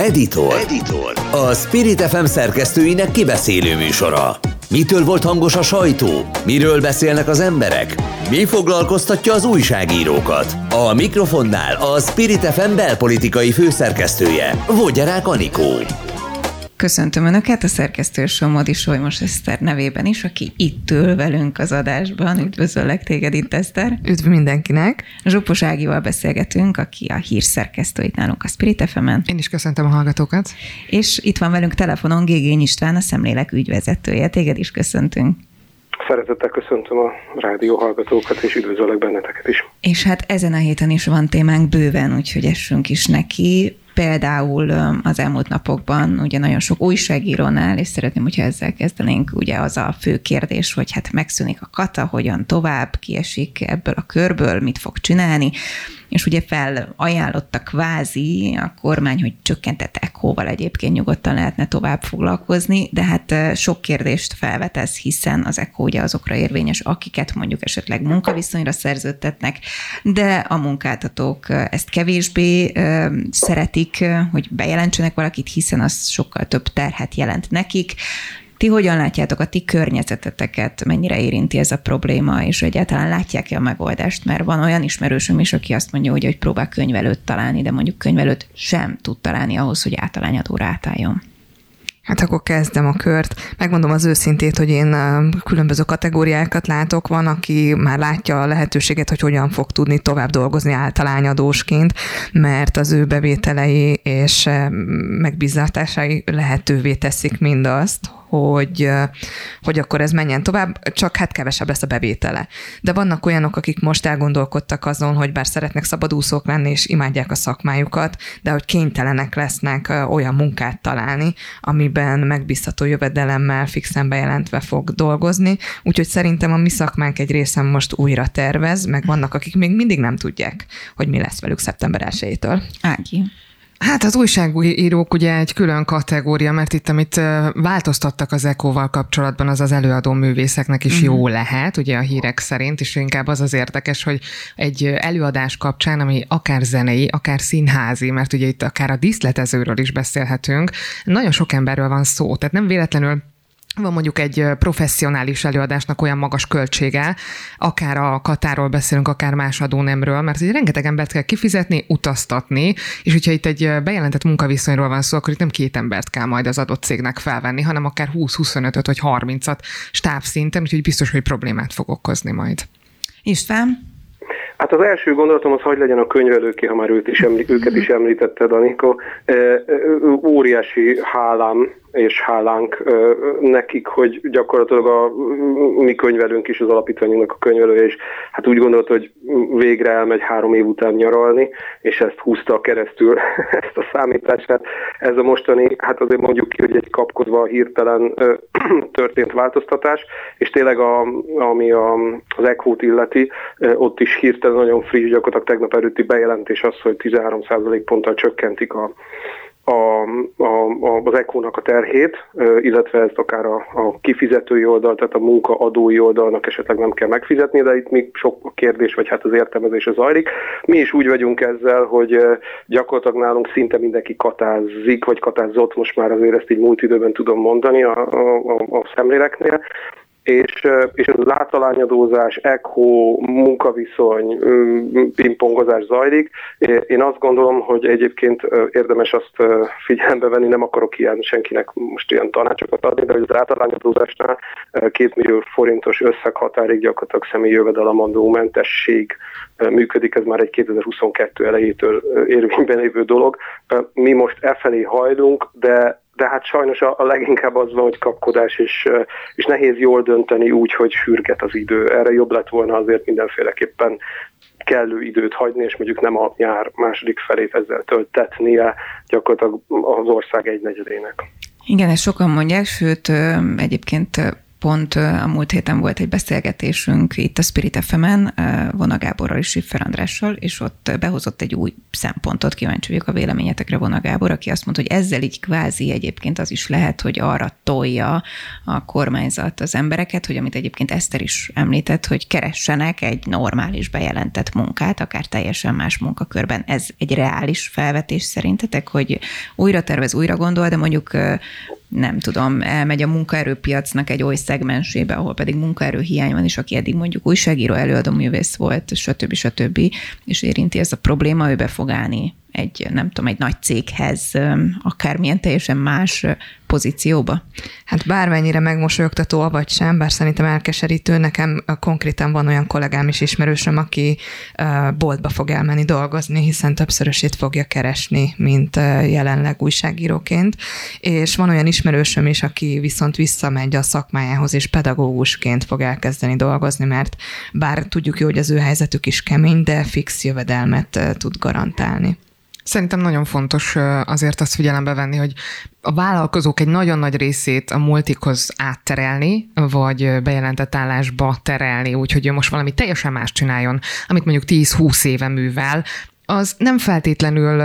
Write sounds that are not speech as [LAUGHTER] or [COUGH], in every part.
Editor. Editor. A Spirit FM szerkesztőinek kibeszélő műsora. Mitől volt hangos a sajtó? Miről beszélnek az emberek? Mi foglalkoztatja az újságírókat? A mikrofonnál a Spirit FM belpolitikai főszerkesztője, Vogyarák Anikó. Köszöntöm Önöket, a szerkesztő Somodi Solymos Eszter nevében is, aki itt ül velünk az adásban. Üdvözöllek téged itt, Eszter. Üdv mindenkinek. Zsupos Ágival beszélgetünk, aki a hírszerkesztő itt nálunk a Spirit fm -en. Én is köszöntöm a hallgatókat. És itt van velünk telefonon Gégény István, a Szemlélek ügyvezetője. Téged is köszöntünk. Szeretettel köszöntöm a rádió hallgatókat, és üdvözöllek benneteket is. És hát ezen a héten is van témánk bőven, úgyhogy essünk is neki. Például az elmúlt napokban ugye nagyon sok újságírónál, és szeretném, hogyha ezzel kezdenénk, ugye az a fő kérdés, hogy hát megszűnik a kata, hogyan tovább, kiesik ebből a körből, mit fog csinálni. És ugye felajánlotta kvázi a kormány, hogy csökkentett ECHO-val egyébként nyugodtan lehetne tovább foglalkozni, de hát sok kérdést felvetesz, hiszen az ECHO ugye azokra érvényes, akiket mondjuk esetleg munkaviszonyra szerződtetnek, de a munkáltatók ezt kevésbé szeretik, hogy bejelentsenek valakit, hiszen az sokkal több terhet jelent nekik. Ti hogyan látjátok a ti környezeteteket, mennyire érinti ez a probléma, és egyáltalán látják-e a megoldást? Mert van olyan ismerősöm is, aki azt mondja, hogy, hogy próbál könyvelőt találni, de mondjuk könyvelőt sem tud találni ahhoz, hogy általányadóra átálljon. Hát akkor kezdem a kört. Megmondom az őszintét, hogy én különböző kategóriákat látok. Van, aki már látja a lehetőséget, hogy hogyan fog tudni tovább dolgozni általányadósként, mert az ő bevételei és megbízatásai lehetővé teszik mindazt, hogy, hogy akkor ez menjen tovább, csak hát kevesebb lesz a bevétele. De vannak olyanok, akik most elgondolkodtak azon, hogy bár szeretnek szabadúszók lenni, és imádják a szakmájukat, de hogy kénytelenek lesznek olyan munkát találni, amiben megbízható jövedelemmel fixen bejelentve fog dolgozni. Úgyhogy szerintem a mi szakmánk egy része most újra tervez, meg vannak, akik még mindig nem tudják, hogy mi lesz velük szeptember 1-től. Ági. Hát az újságírók ugye egy külön kategória, mert itt, amit változtattak az ECO-val kapcsolatban, az az előadó művészeknek is uh-huh. jó lehet, ugye a hírek szerint, és inkább az az érdekes, hogy egy előadás kapcsán, ami akár zenei, akár színházi, mert ugye itt akár a díszletezőről is beszélhetünk, nagyon sok emberről van szó, tehát nem véletlenül van mondjuk egy professzionális előadásnak olyan magas költsége, akár a katáról beszélünk, akár más adónemről, mert ugye rengeteg embert kell kifizetni, utaztatni, és hogyha itt egy bejelentett munkaviszonyról van szó, akkor itt nem két embert kell majd az adott cégnek felvenni, hanem akár 20-25-öt vagy 30-at stábszinten, úgyhogy biztos, hogy problémát fog okozni majd. István? Hát az első gondolatom az, hogy legyen a könyvelőké, ha már őt is emlí- őket is említetted, Anikó. Óriási hálám és hálánk nekik, hogy gyakorlatilag a mi könyvelünk is, az alapítványunknak a könyvelője, és hát úgy gondolt, hogy végre elmegy három év után nyaralni, és ezt húzta keresztül, [LAUGHS] ezt a számítását. Ez a mostani, hát azért mondjuk ki, hogy egy kapkodva hirtelen [CLEARS THROAT] történt változtatás, és tényleg a, ami a, az ECHO-t illeti, ott is hirtelen nagyon friss, gyakorlatilag tegnap előtti bejelentés az, hogy 13% ponttal csökkentik a a, a, az ECHO-nak a terhét, illetve ezt akár a, a kifizetői oldal, tehát a munkaadói oldalnak esetleg nem kell megfizetni, de itt még sok kérdés, vagy hát az értelmezés az zajlik. Mi is úgy vagyunk ezzel, hogy gyakorlatilag nálunk szinte mindenki katázik, vagy katázott, most már azért ezt így múlt időben tudom mondani a, a, a szemléleknél, és, és az általányadózás, ECHO, munkaviszony, pingpongozás zajlik. Én azt gondolom, hogy egyébként érdemes azt figyelembe venni, nem akarok ilyen senkinek most ilyen tanácsokat adni, de hogy az általányadózásnál két millió forintos összeghatárig gyakorlatilag személyi jövedelemadó mentesség működik, ez már egy 2022 elejétől érvényben lévő dolog. Mi most e felé hajlunk, de de hát sajnos a, a leginkább az van, hogy kapkodás, és, és nehéz jól dönteni úgy, hogy sürget az idő. Erre jobb lett volna azért mindenféleképpen kellő időt hagyni, és mondjuk nem a nyár második felét ezzel töltetnie gyakorlatilag az ország egy negyedének. Igen, ezt sokan mondják, sőt egyébként pont a múlt héten volt egy beszélgetésünk itt a Spirit FM-en, Vona Gáborral és Siffer Andrással, és ott behozott egy új szempontot, kíváncsi vagyok a véleményetekre Vona Gábor, aki azt mondta, hogy ezzel így kvázi egyébként az is lehet, hogy arra tolja a kormányzat az embereket, hogy amit egyébként Eszter is említett, hogy keressenek egy normális bejelentett munkát, akár teljesen más munkakörben. Ez egy reális felvetés szerintetek, hogy újra tervez, újra gondol, de mondjuk nem tudom, elmegy a munkaerőpiacnak egy oly szegmensébe, ahol pedig munkaerő hiány van, és aki eddig mondjuk újságíró, előadó művész volt, stb. stb. és érinti ez a probléma, ő be fog állni egy, nem tudom, egy nagy céghez, akármilyen teljesen más pozícióba? Hát bármennyire megmosolyogtató, vagy sem, bár szerintem elkeserítő, nekem konkrétan van olyan kollégám is ismerősöm, aki boltba fog elmenni dolgozni, hiszen többszörösét fogja keresni, mint jelenleg újságíróként, és van olyan ismerősöm is, aki viszont visszamegy a szakmájához, és pedagógusként fog elkezdeni dolgozni, mert bár tudjuk jó, hogy az ő helyzetük is kemény, de fix jövedelmet tud garantálni. Szerintem nagyon fontos azért azt figyelembe venni, hogy a vállalkozók egy nagyon nagy részét a multikhoz átterelni, vagy bejelentett állásba terelni, úgyhogy ő most valami teljesen más csináljon, amit mondjuk 10-20 éve művel, az nem feltétlenül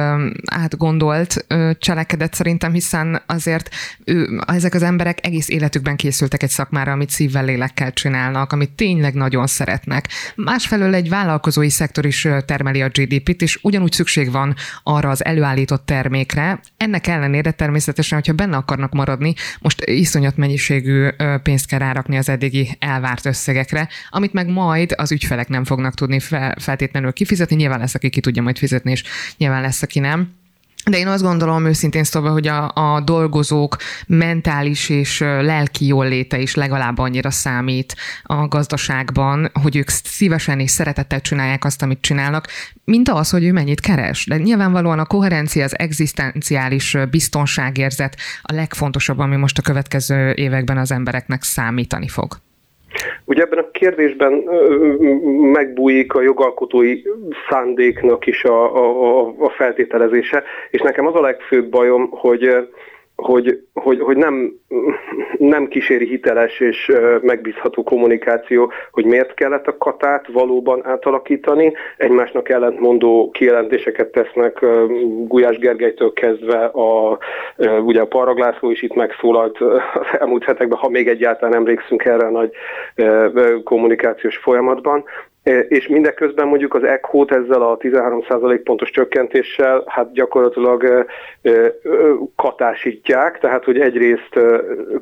átgondolt cselekedet szerintem, hiszen azért ő, ezek az emberek egész életükben készültek egy szakmára, amit szívvel, lélekkel csinálnak, amit tényleg nagyon szeretnek. Másfelől egy vállalkozói szektor is termeli a GDP-t, és ugyanúgy szükség van arra az előállított termékre. Ennek ellenére természetesen, hogyha benne akarnak maradni, most iszonyat mennyiségű pénzt kell rárakni az eddigi elvárt összegekre, amit meg majd az ügyfelek nem fognak tudni feltétlenül kifizetni. Nyilván lesz, aki ki tudja majd majd fizetni, és nyilván lesz, aki nem. De én azt gondolom őszintén szóval, hogy a, a dolgozók mentális és lelki jóléte is legalább annyira számít a gazdaságban, hogy ők szívesen és szeretettel csinálják azt, amit csinálnak, mint az, hogy ő mennyit keres. De nyilvánvalóan a koherencia, az egzisztenciális biztonságérzet a legfontosabb, ami most a következő években az embereknek számítani fog. Ugye ebben a kérdésben megbújik a jogalkotói szándéknak is a, a, a feltételezése, és nekem az a legfőbb bajom, hogy hogy, hogy, hogy nem, nem kíséri hiteles és megbízható kommunikáció, hogy miért kellett a katát valóban átalakítani. Egymásnak ellentmondó kijelentéseket tesznek Gulyás Gergelytől kezdve, a, ugye a Paraglászló is itt megszólalt az elmúlt hetekben, ha még egyáltalán emlékszünk erre a nagy kommunikációs folyamatban és mindeközben mondjuk az ECHO-t ezzel a 13% pontos csökkentéssel hát gyakorlatilag katásítják, tehát hogy egyrészt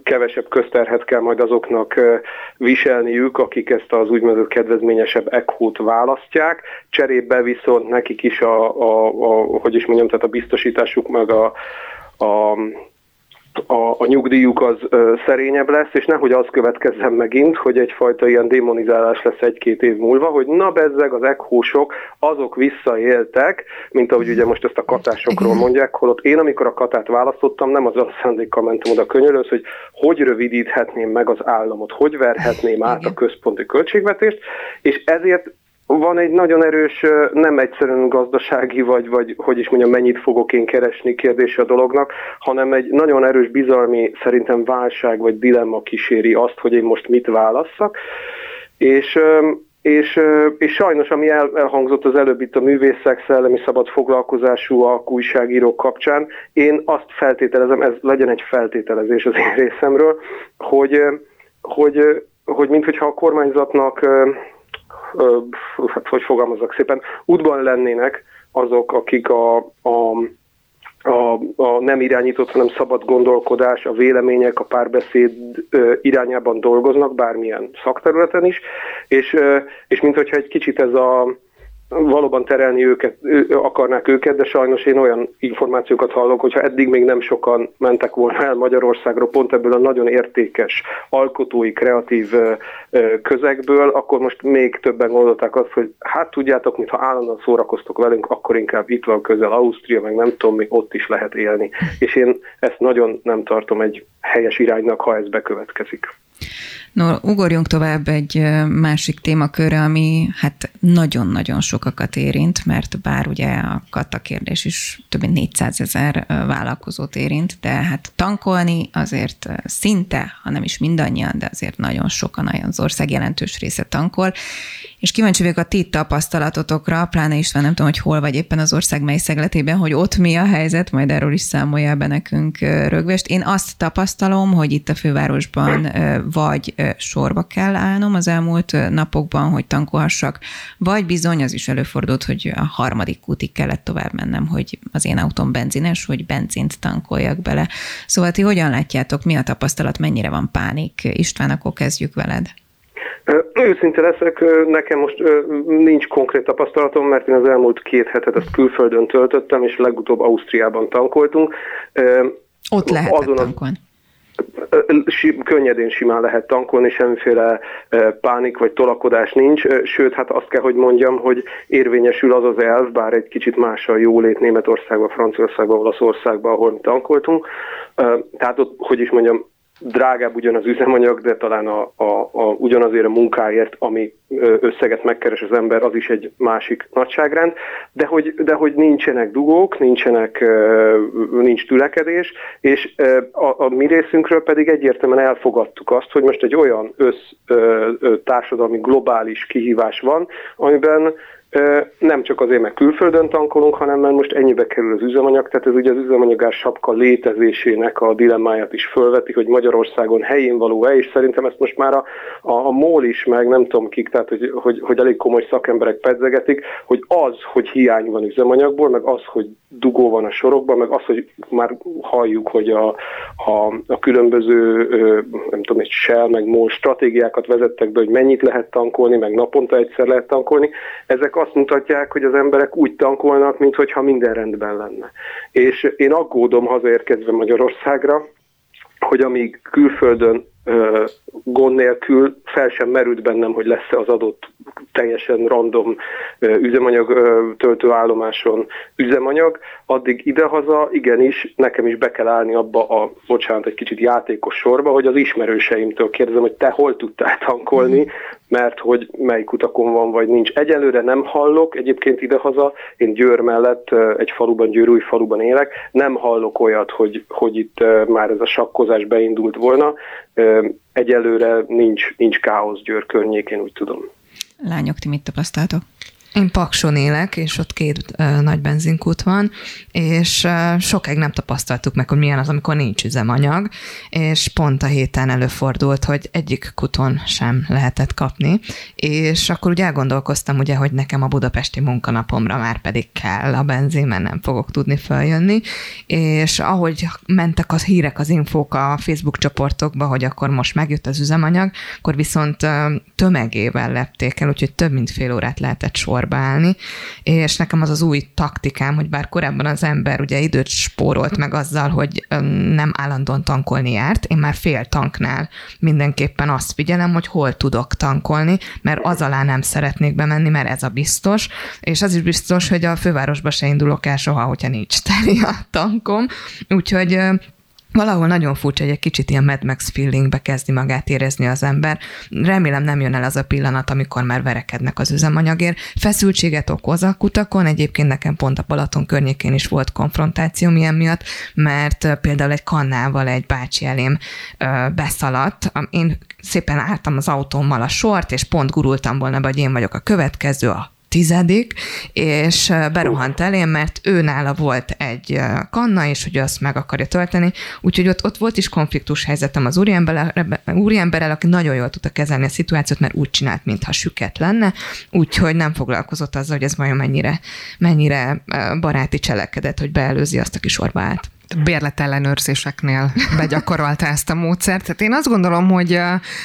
kevesebb közterhet kell majd azoknak viselniük, akik ezt az úgynevezett kedvezményesebb ECHO-t választják, cserébe viszont nekik is a, a, a hogy is mondjam, tehát a biztosításuk meg a, a a, a nyugdíjuk az ö, szerényebb lesz, és nehogy az következzen megint, hogy egyfajta ilyen démonizálás lesz egy-két év múlva, hogy na bezzeg az ekhósok, azok visszaéltek, mint ahogy ugye most ezt a katásokról mondják, holott én amikor a katát választottam, nem az a szándékkal mentem oda a könyörőz, hogy hogy rövidíthetném meg az államot, hogy verhetném át a központi költségvetést, és ezért van egy nagyon erős, nem egyszerűen gazdasági, vagy, vagy hogy is mondjam, mennyit fogok én keresni kérdése a dolognak, hanem egy nagyon erős bizalmi, szerintem válság vagy dilemma kíséri azt, hogy én most mit válasszak. És és, és sajnos, ami elhangzott az előbb itt a művészek szellemi szabad foglalkozású a újságírók kapcsán, én azt feltételezem, ez legyen egy feltételezés az én részemről, hogy, hogy, hogy minthogyha a kormányzatnak hát hogy fogalmazok szépen, útban lennének azok, akik a, a a, a nem irányított, hanem szabad gondolkodás, a vélemények, a párbeszéd irányában dolgoznak, bármilyen szakterületen is, és, és mint hogyha egy kicsit ez a, valóban terelni őket, akarnák őket, de sajnos én olyan információkat hallok, hogyha eddig még nem sokan mentek volna el Magyarországról, pont ebből a nagyon értékes, alkotói, kreatív közegből, akkor most még többen gondolták azt, hogy hát tudjátok, mintha állandóan szórakoztok velünk, akkor inkább itt van közel Ausztria, meg nem tudom, még ott is lehet élni. És én ezt nagyon nem tartom egy helyes iránynak, ha ez bekövetkezik. No, ugorjunk tovább egy másik témakörre, ami hát nagyon-nagyon sokakat érint, mert bár ugye a kata kérdés is több mint 400 ezer vállalkozót érint, de hát tankolni azért szinte, ha nem is mindannyian, de azért nagyon sokan, az ország jelentős része tankol, és kíváncsi vagyok a ti tapasztalatotokra, pláne is van, nem tudom, hogy hol vagy éppen az ország mely szegletében, hogy ott mi a helyzet, majd erről is számolja be nekünk rögvest. Én azt tapasztalom, hogy itt a fővárosban vagy sorba kell állnom az elmúlt napokban, hogy tankolhassak, vagy bizony az is előfordult, hogy a harmadik útig kellett tovább mennem, hogy az én autóm benzines, hogy benzint tankoljak bele. Szóval ti hogyan látjátok, mi a tapasztalat, mennyire van pánik? István, akkor kezdjük veled. Őszinte leszek, nekem most nincs konkrét tapasztalatom, mert én az elmúlt két hetet ezt külföldön töltöttem, és legutóbb Ausztriában tankoltunk. Ott lehet tankolni könnyedén simán lehet tankolni, semmiféle pánik vagy tolakodás nincs, sőt, hát azt kell, hogy mondjam, hogy érvényesül az az elv, bár egy kicsit más a jólét Németországban, Franciaországban, Olaszországban, ahol tankoltunk. Tehát ott, hogy is mondjam, drágább ugyan az üzemanyag, de talán a, a, a, ugyanazért a munkáért, ami összeget megkeres az ember, az is egy másik nagyságrend, de hogy, de hogy nincsenek dugók, nincsenek, nincs tülekedés, és a, a mi részünkről pedig egyértelműen elfogadtuk azt, hogy most egy olyan össz társadalmi globális kihívás van, amiben nem csak azért, mert külföldön tankolunk, hanem mert most ennyibe kerül az üzemanyag, tehát ez ugye az üzemanyagás sapka létezésének a dilemmáját is fölveti, hogy Magyarországon helyén való-e, és szerintem ezt most már a, a, a MOL is, meg nem tudom kik, tehát hogy, hogy, hogy elég komoly szakemberek pedzegetik, hogy az, hogy hiány van üzemanyagból, meg az, hogy dugó van a sorokban, meg az, hogy már halljuk, hogy a, a, a különböző, nem tudom, egy Shell, meg MOL stratégiákat vezettek be, hogy mennyit lehet tankolni, meg naponta egyszer lehet tankolni, ezek azt mutatják, hogy az emberek úgy tankolnak, mintha minden rendben lenne. És én aggódom hazaérkezve Magyarországra, hogy amíg külföldön gond nélkül fel sem merült bennem, hogy lesz-e az adott teljesen random üzemanyag töltőállomáson üzemanyag, addig idehaza igenis nekem is be kell állni abba a, bocsánat, egy kicsit játékos sorba, hogy az ismerőseimtől kérdezem, hogy te hol tudtál tankolni, mert hogy melyik utakon van, vagy nincs. Egyelőre nem hallok, egyébként idehaza, én Győr mellett egy faluban, Győrúj faluban élek, nem hallok olyat, hogy, hogy itt már ez a sakkozás beindult volna. Egyelőre nincs, nincs káosz Győr környékén, úgy tudom. Lányok, ti mit tapasztaltok? Én Pakson élek, és ott két uh, nagy benzinkút van, és uh, sokáig nem tapasztaltuk meg, hogy milyen az, amikor nincs üzemanyag, és pont a héten előfordult, hogy egyik kuton sem lehetett kapni, és akkor ugye elgondolkoztam, ugye, hogy nekem a budapesti munkanapomra már pedig kell a benzin, mert nem fogok tudni feljönni, és ahogy mentek az hírek, az infók a Facebook csoportokba, hogy akkor most megjött az üzemanyag, akkor viszont uh, tömegével lepték el, úgyhogy több mint fél órát lehetett sor sorba állni, és nekem az az új taktikám, hogy bár korábban az ember ugye időt spórolt meg azzal, hogy nem állandóan tankolni járt, én már fél tanknál mindenképpen azt figyelem, hogy hol tudok tankolni, mert az alá nem szeretnék bemenni, mert ez a biztos, és az is biztos, hogy a fővárosba se indulok el soha, hogyha nincs teli a tankom, úgyhogy valahol nagyon furcsa, hogy egy kicsit ilyen Mad Max feelingbe kezdi magát érezni az ember. Remélem nem jön el az a pillanat, amikor már verekednek az üzemanyagért. Feszültséget okoz a kutakon, egyébként nekem pont a Balaton környékén is volt konfrontáció ilyen miatt, mert például egy kannával egy bácsi elém ö, beszaladt. Én szépen álltam az autómmal a sort, és pont gurultam volna hogy én vagyok a következő, a tizedik, és berohant elém, mert ő nála volt egy kanna, és hogy azt meg akarja tölteni, úgyhogy ott, ott volt is konfliktus helyzetem az úriemberrel, úriemberrel, aki nagyon jól tudta kezelni a szituációt, mert úgy csinált, mintha süket lenne, úgyhogy nem foglalkozott azzal, hogy ez vajon mennyire, mennyire baráti cselekedet, hogy beelőzi azt, aki sorba állt bérletellenőrzéseknél begyakorolta ezt a módszert. Tehát én azt gondolom, hogy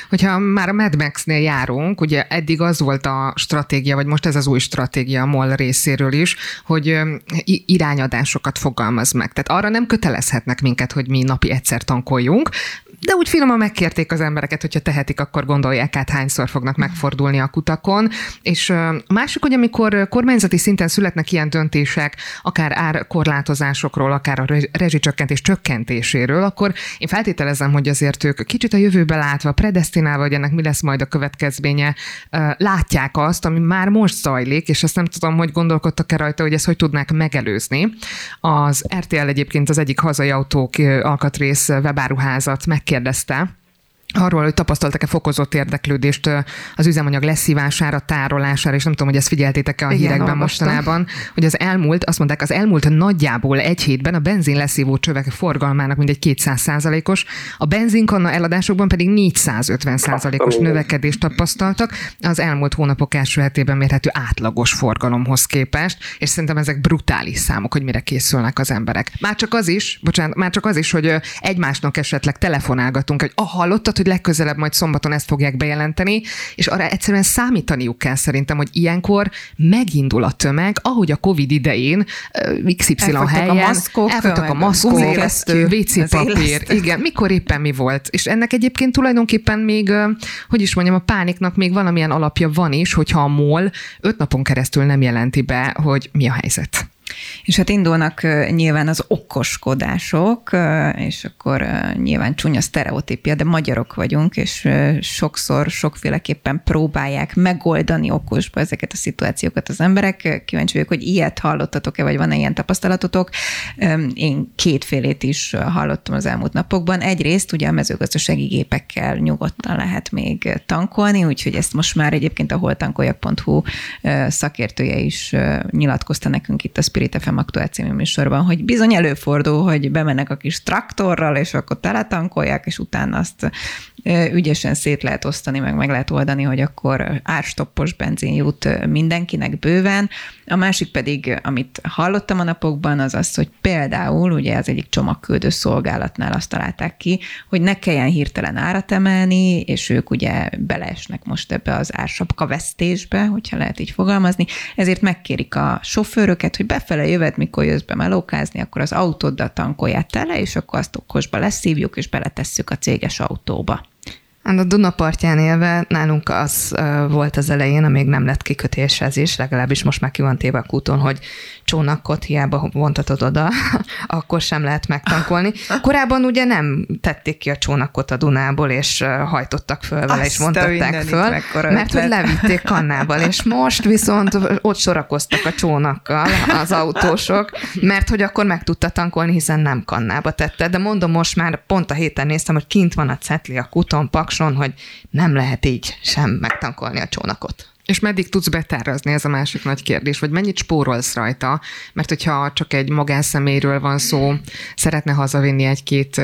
hogyha már a Mad Max-nél járunk, ugye eddig az volt a stratégia, vagy most ez az új stratégia a MOL részéről is, hogy irányadásokat fogalmaz meg. Tehát arra nem kötelezhetnek minket, hogy mi napi egyszer tankoljunk, de úgy finoman megkérték az embereket, hogyha tehetik, akkor gondolják át, hányszor fognak megfordulni a kutakon. És másik, hogy amikor kormányzati szinten születnek ilyen döntések, akár árkorlátozásokról, akár a rezsicsökkentés csökkentéséről, akkor én feltételezem, hogy azért ők kicsit a jövőbe látva, predestinálva, hogy ennek mi lesz majd a következménye, látják azt, ami már most zajlik, és ezt nem tudom, hogy gondolkodtak-e rajta, hogy ezt hogy tudnák megelőzni. Az RTL egyébként az egyik hazai autók alkatrész webáruházat megkérdezte, arról, hogy tapasztaltak-e fokozott érdeklődést az üzemanyag leszívására, tárolására, és nem tudom, hogy ezt figyeltétek-e a Igen, hírekben olvastam. mostanában, hogy az elmúlt, azt mondták, az elmúlt nagyjából egy hétben a benzin leszívó csövek forgalmának mindegy 200 százalékos, a benzinkanna eladásokban pedig 450 százalékos növekedést tapasztaltak az elmúlt hónapok első hetében mérhető átlagos forgalomhoz képest, és szerintem ezek brutális számok, hogy mire készülnek az emberek. Már csak az is, bocsánat, már csak az is, hogy egymásnak esetleg telefonálgatunk, hogy ah, hallottad, hogy legközelebb majd szombaton ezt fogják bejelenteni, és arra egyszerűen számítaniuk kell szerintem, hogy ilyenkor megindul a tömeg, ahogy a Covid idején XY elfogytak helyen a maszkok, elfogytak a maszkok, WC papír, igen, mikor éppen mi volt. És ennek egyébként tulajdonképpen még, hogy is mondjam, a pániknak még valamilyen alapja van is, hogyha a MOL öt napon keresztül nem jelenti be, hogy mi a helyzet. És hát indulnak nyilván az okoskodások, és akkor nyilván csúnya sztereotípia, de magyarok vagyunk, és sokszor, sokféleképpen próbálják megoldani okosba ezeket a szituációkat az emberek. Kíváncsi vagyok, hogy ilyet hallottatok-e, vagy van-e ilyen tapasztalatotok. Én kétfélét is hallottam az elmúlt napokban. Egyrészt ugye a mezőgazdasági gépekkel nyugodtan lehet még tankolni, úgyhogy ezt most már egyébként a holtankoljak.hu szakértője is nyilatkozta nekünk itt a Spirit FM aktuál című műsorban, hogy bizony előfordul, hogy bemennek a kis traktorral, és akkor teletankolják, és utána azt ügyesen szét lehet osztani, meg meg lehet oldani, hogy akkor árstoppos benzin jut mindenkinek bőven. A másik pedig, amit hallottam a napokban, az az, hogy például ugye az egyik csomagküldő szolgálatnál azt találták ki, hogy ne kelljen hirtelen árat emelni, és ők ugye beleesnek most ebbe az ársapka vesztésbe, hogyha lehet így fogalmazni, ezért megkérik a sofőröket, hogy befele jövet, mikor jössz be melókázni, akkor az autóddal tankolját tele, és akkor azt okosba leszívjuk, és beletesszük a céges autóba. A Duna partján élve nálunk az volt az elején, amíg nem lett kikötés is, legalábbis most már ki van téve a kúton, hogy csónakot hiába vontatod oda, [LAUGHS] akkor sem lehet megtankolni. Korábban ugye nem tették ki a csónakot a Dunából, és hajtottak föl vele, Azt és vontatták föl, mert hogy levitték kannával, és most viszont ott sorakoztak a csónakkal az autósok, mert hogy akkor meg tudta tankolni, hiszen nem kannába tette. De mondom, most már pont a héten néztem, hogy kint van a cetli a kuton, pakson, hogy nem lehet így sem megtankolni a csónakot. És meddig tudsz betárazni, ez a másik nagy kérdés, vagy mennyit spórolsz rajta? Mert hogyha csak egy magánszemélyről van szó, szeretne hazavinni egy-két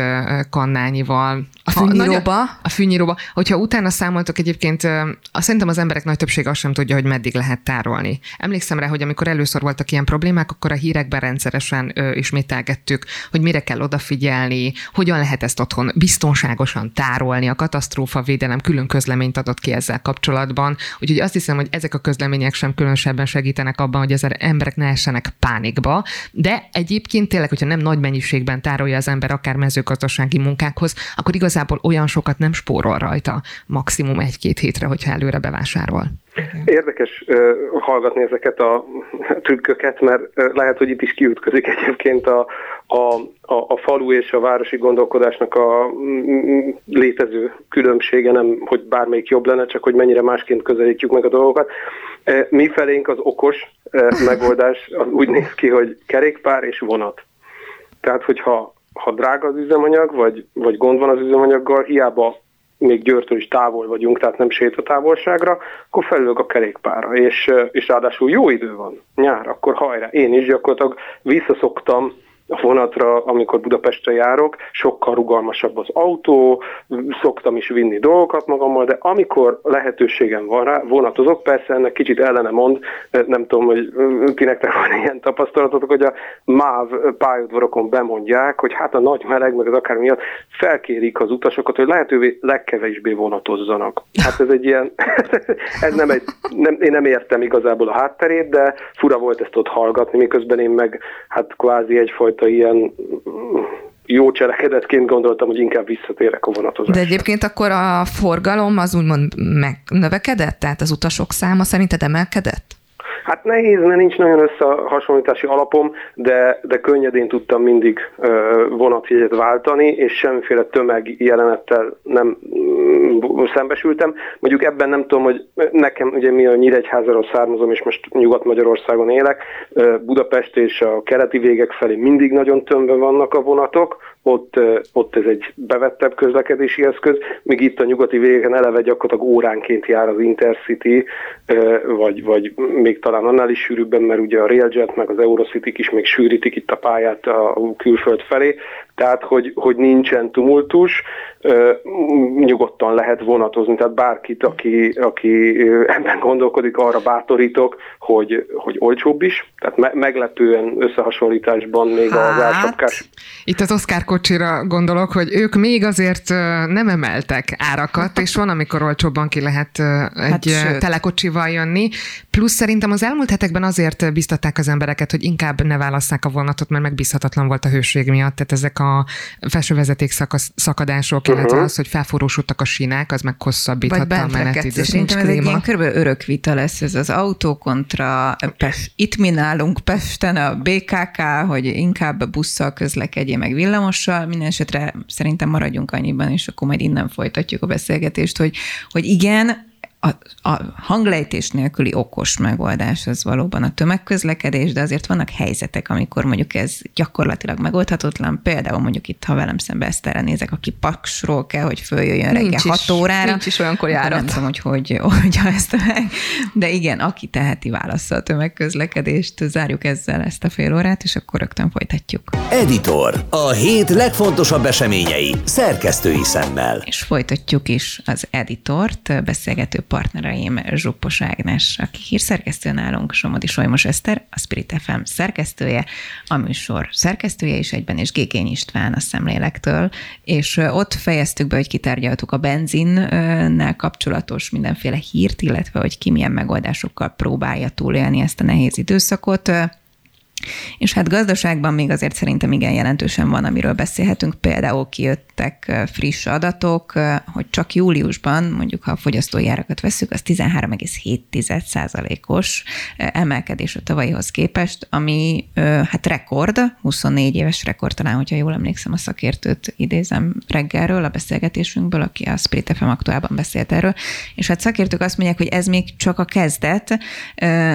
kannányival, a fűnyíróba? A fűnyíróba. Hogyha utána számoltok egyébként, azt szerintem az emberek nagy többsége azt sem tudja, hogy meddig lehet tárolni. Emlékszem rá, hogy amikor először voltak ilyen problémák, akkor a hírekben rendszeresen ö, ismételgettük, hogy mire kell odafigyelni, hogyan lehet ezt otthon biztonságosan tárolni. A katasztrófa védelem külön közleményt adott ki ezzel kapcsolatban. Úgyhogy azt hiszem, hogy ezek a közlemények sem különösebben segítenek abban, hogy az emberek ne essenek pánikba. De egyébként tényleg, hogyha nem nagy mennyiségben tárolja az ember akár mezőgazdasági munkákhoz, akkor igaz igazából olyan sokat nem spórol rajta, maximum egy-két hétre, hogyha előre bevásárol. Érdekes uh, hallgatni ezeket a trükköket, mert uh, lehet, hogy itt is kiütközik egyébként a, a, a, a falu és a városi gondolkodásnak a mm, létező különbsége, nem hogy bármelyik jobb lenne, csak hogy mennyire másként közelítjük meg a dolgokat. Uh, mi felénk az okos uh, [LAUGHS] megoldás az úgy néz ki, hogy kerékpár és vonat. Tehát, hogyha ha drága az üzemanyag, vagy, vagy gond van az üzemanyaggal, hiába még Győrtől is távol vagyunk, tehát nem sétatávolságra, akkor felülök a kerékpára, és, és ráadásul jó idő van, nyár, akkor hajrá. Én is gyakorlatilag visszaszoktam a vonatra, amikor Budapestre járok, sokkal rugalmasabb az autó, szoktam is vinni dolgokat magammal, de amikor lehetőségem van rá, vonatozok, persze ennek kicsit ellene mond, nem tudom, hogy ti nektek van ilyen tapasztalatotok, hogy a MÁV pályaudvarokon bemondják, hogy hát a nagy meleg, meg az akár miatt felkérik az utasokat, hogy lehetővé legkevésbé vonatozzanak. Hát ez egy ilyen, [LAUGHS] ez nem egy, nem, én nem értem igazából a hátterét, de fura volt ezt ott hallgatni, miközben én meg hát kvázi egyfajta ilyen jó cselekedetként gondoltam, hogy inkább visszatérek a vonatozásra. De egyébként akkor a forgalom az úgymond megnövekedett? Tehát az utasok száma szerinted emelkedett? Hát nehéz, mert nincs nagyon összehasonlítási alapom, de, de könnyedén tudtam mindig vonatjegyet váltani, és semmiféle tömeg jelenettel nem mm, szembesültem. Mondjuk ebben nem tudom, hogy nekem ugye mi a Nyíregyházáról származom, és most Nyugat-Magyarországon élek, Budapest és a keleti végek felé mindig nagyon tömve vannak a vonatok, ott, ott ez egy bevettebb közlekedési eszköz, míg itt a nyugati végeken eleve gyakorlatilag óránként jár az Intercity, vagy, vagy még talán annál is sűrűbben, mert ugye a Railjet meg az Eurocity is még sűrítik itt a pályát a külföld felé, tehát hogy, hogy nincsen tumultus, nyugodtan lehet vonatozni, tehát bárkit, aki, aki ebben gondolkodik, arra bátorítok, hogy, hogy olcsóbb is, tehát me- meglepően összehasonlításban még hát, az ársapkás. Itt az Oscar kocsira gondolok, hogy ők még azért nem emeltek árakat, és van, amikor olcsóbban ki lehet egy hát, telekocsival jönni. Plusz szerintem az elmúlt hetekben azért biztatták az embereket, hogy inkább ne válasszák a vonatot, mert megbízhatatlan volt a hőség miatt. Tehát ezek a felsővezeték szakadások, illetve uh-huh. az, hogy felforrósodtak a sínák, az meg hosszabbíthatta a menetidőt. Szerintem ez egy ilyen kb. örök vita lesz, ez az autó kontra Pest. Itt mi nálunk Pesten a BKK, hogy inkább busszal közlekedjé meg villamossal, minden esetre szerintem maradjunk annyiban, és akkor majd innen folytatjuk a beszélgetést, hogy, hogy igen, a, a hanglejtés nélküli okos megoldás az valóban a tömegközlekedés, de azért vannak helyzetek, amikor mondjuk ez gyakorlatilag megoldhatatlan. Például mondjuk itt, ha velem szembe Eszterre nézek, aki Paksról kell, hogy följöjjön nincs reggel is, 6 órára. Nincs is olyankor járat. Nem tudom, hogy hogy [LAUGHS] oldja ezt meg. De igen, aki teheti válaszol a tömegközlekedést, zárjuk ezzel ezt a fél órát, és akkor rögtön folytatjuk. Editor. A hét legfontosabb eseményei szerkesztői szemmel. És folytatjuk is az editort, beszélgető partnereim Zsuppos Ágnes, aki hírszerkesztő nálunk, Somodi Solymos Eszter, a Spirit FM szerkesztője, a műsor szerkesztője is egyben, és Gékény István a szemlélektől, és ott fejeztük be, hogy kitárgyaltuk a benzinnel kapcsolatos mindenféle hírt, illetve hogy ki milyen megoldásokkal próbálja túlélni ezt a nehéz időszakot. És hát gazdaságban még azért szerintem igen jelentősen van, amiről beszélhetünk. Például kijöttek friss adatok, hogy csak júliusban, mondjuk ha a fogyasztói árakat veszük, az 13,7%-os emelkedés a tavalyihoz képest, ami hát rekord, 24 éves rekord talán, hogyha jól emlékszem a szakértőt idézem reggelről a beszélgetésünkből, aki a Spirit FM aktuálban beszélt erről, és hát szakértők azt mondják, hogy ez még csak a kezdet.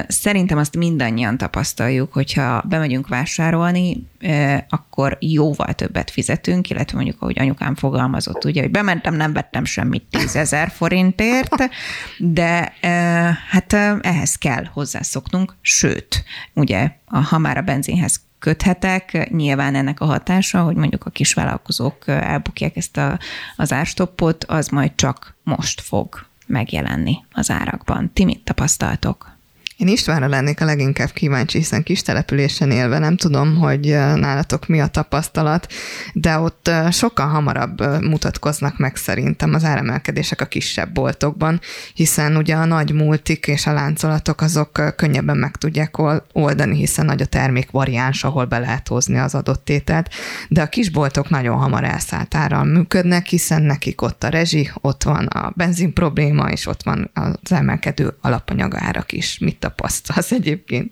Szerintem azt mindannyian tapasztaljuk, hogyha bemegyünk vásárolni, akkor jóval többet fizetünk, illetve mondjuk, ahogy anyukám fogalmazott, ugye, hogy bementem, nem vettem semmit 10 ezer forintért, de hát ehhez kell hozzászoknunk, sőt, ugye, ha már a benzinhez köthetek, nyilván ennek a hatása, hogy mondjuk a kisvállalkozók elbukják ezt a, az árstoppot, az majd csak most fog megjelenni az árakban. Ti mit tapasztaltok? Én Istvánra lennék a leginkább kíváncsi, hiszen kis településen élve nem tudom, hogy nálatok mi a tapasztalat, de ott sokkal hamarabb mutatkoznak meg szerintem az áremelkedések a kisebb boltokban, hiszen ugye a nagy multik és a láncolatok azok könnyebben meg tudják oldani, hiszen nagy a termék variáns, ahol be lehet hozni az adott tételt, de a kisboltok nagyon hamar elszállt árral működnek, hiszen nekik ott a rezsi, ott van a benzin probléma, és ott van az emelkedő alapanyagárak is. Mit tapasztalsz egyébként?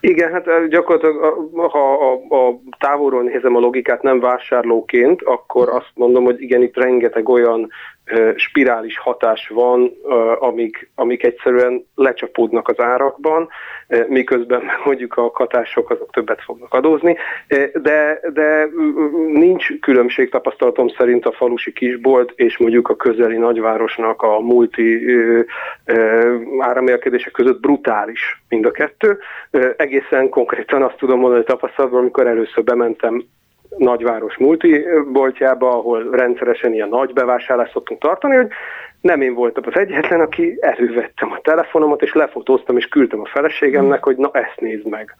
Igen, hát gyakorlatilag, ha a, a távolról nézem a logikát nem vásárlóként, akkor azt mondom, hogy igen, itt rengeteg olyan spirális hatás van, amik, amik egyszerűen lecsapódnak az árakban, miközben [LAUGHS] mondjuk a hatások azok többet fognak adózni, de, de nincs különbség tapasztalatom szerint a falusi kisbolt és mondjuk a közeli nagyvárosnak a multi áramélkedések között brutális mind a kettő. Egészen konkrétan azt tudom mondani tapasztalatban, amikor először bementem nagyváros multiboltjába, ahol rendszeresen ilyen nagy bevásárlást szoktunk tartani, hogy nem én voltam az egyetlen, aki elővettem a telefonomat, és lefotóztam, és küldtem a feleségemnek, hogy na ezt nézd meg.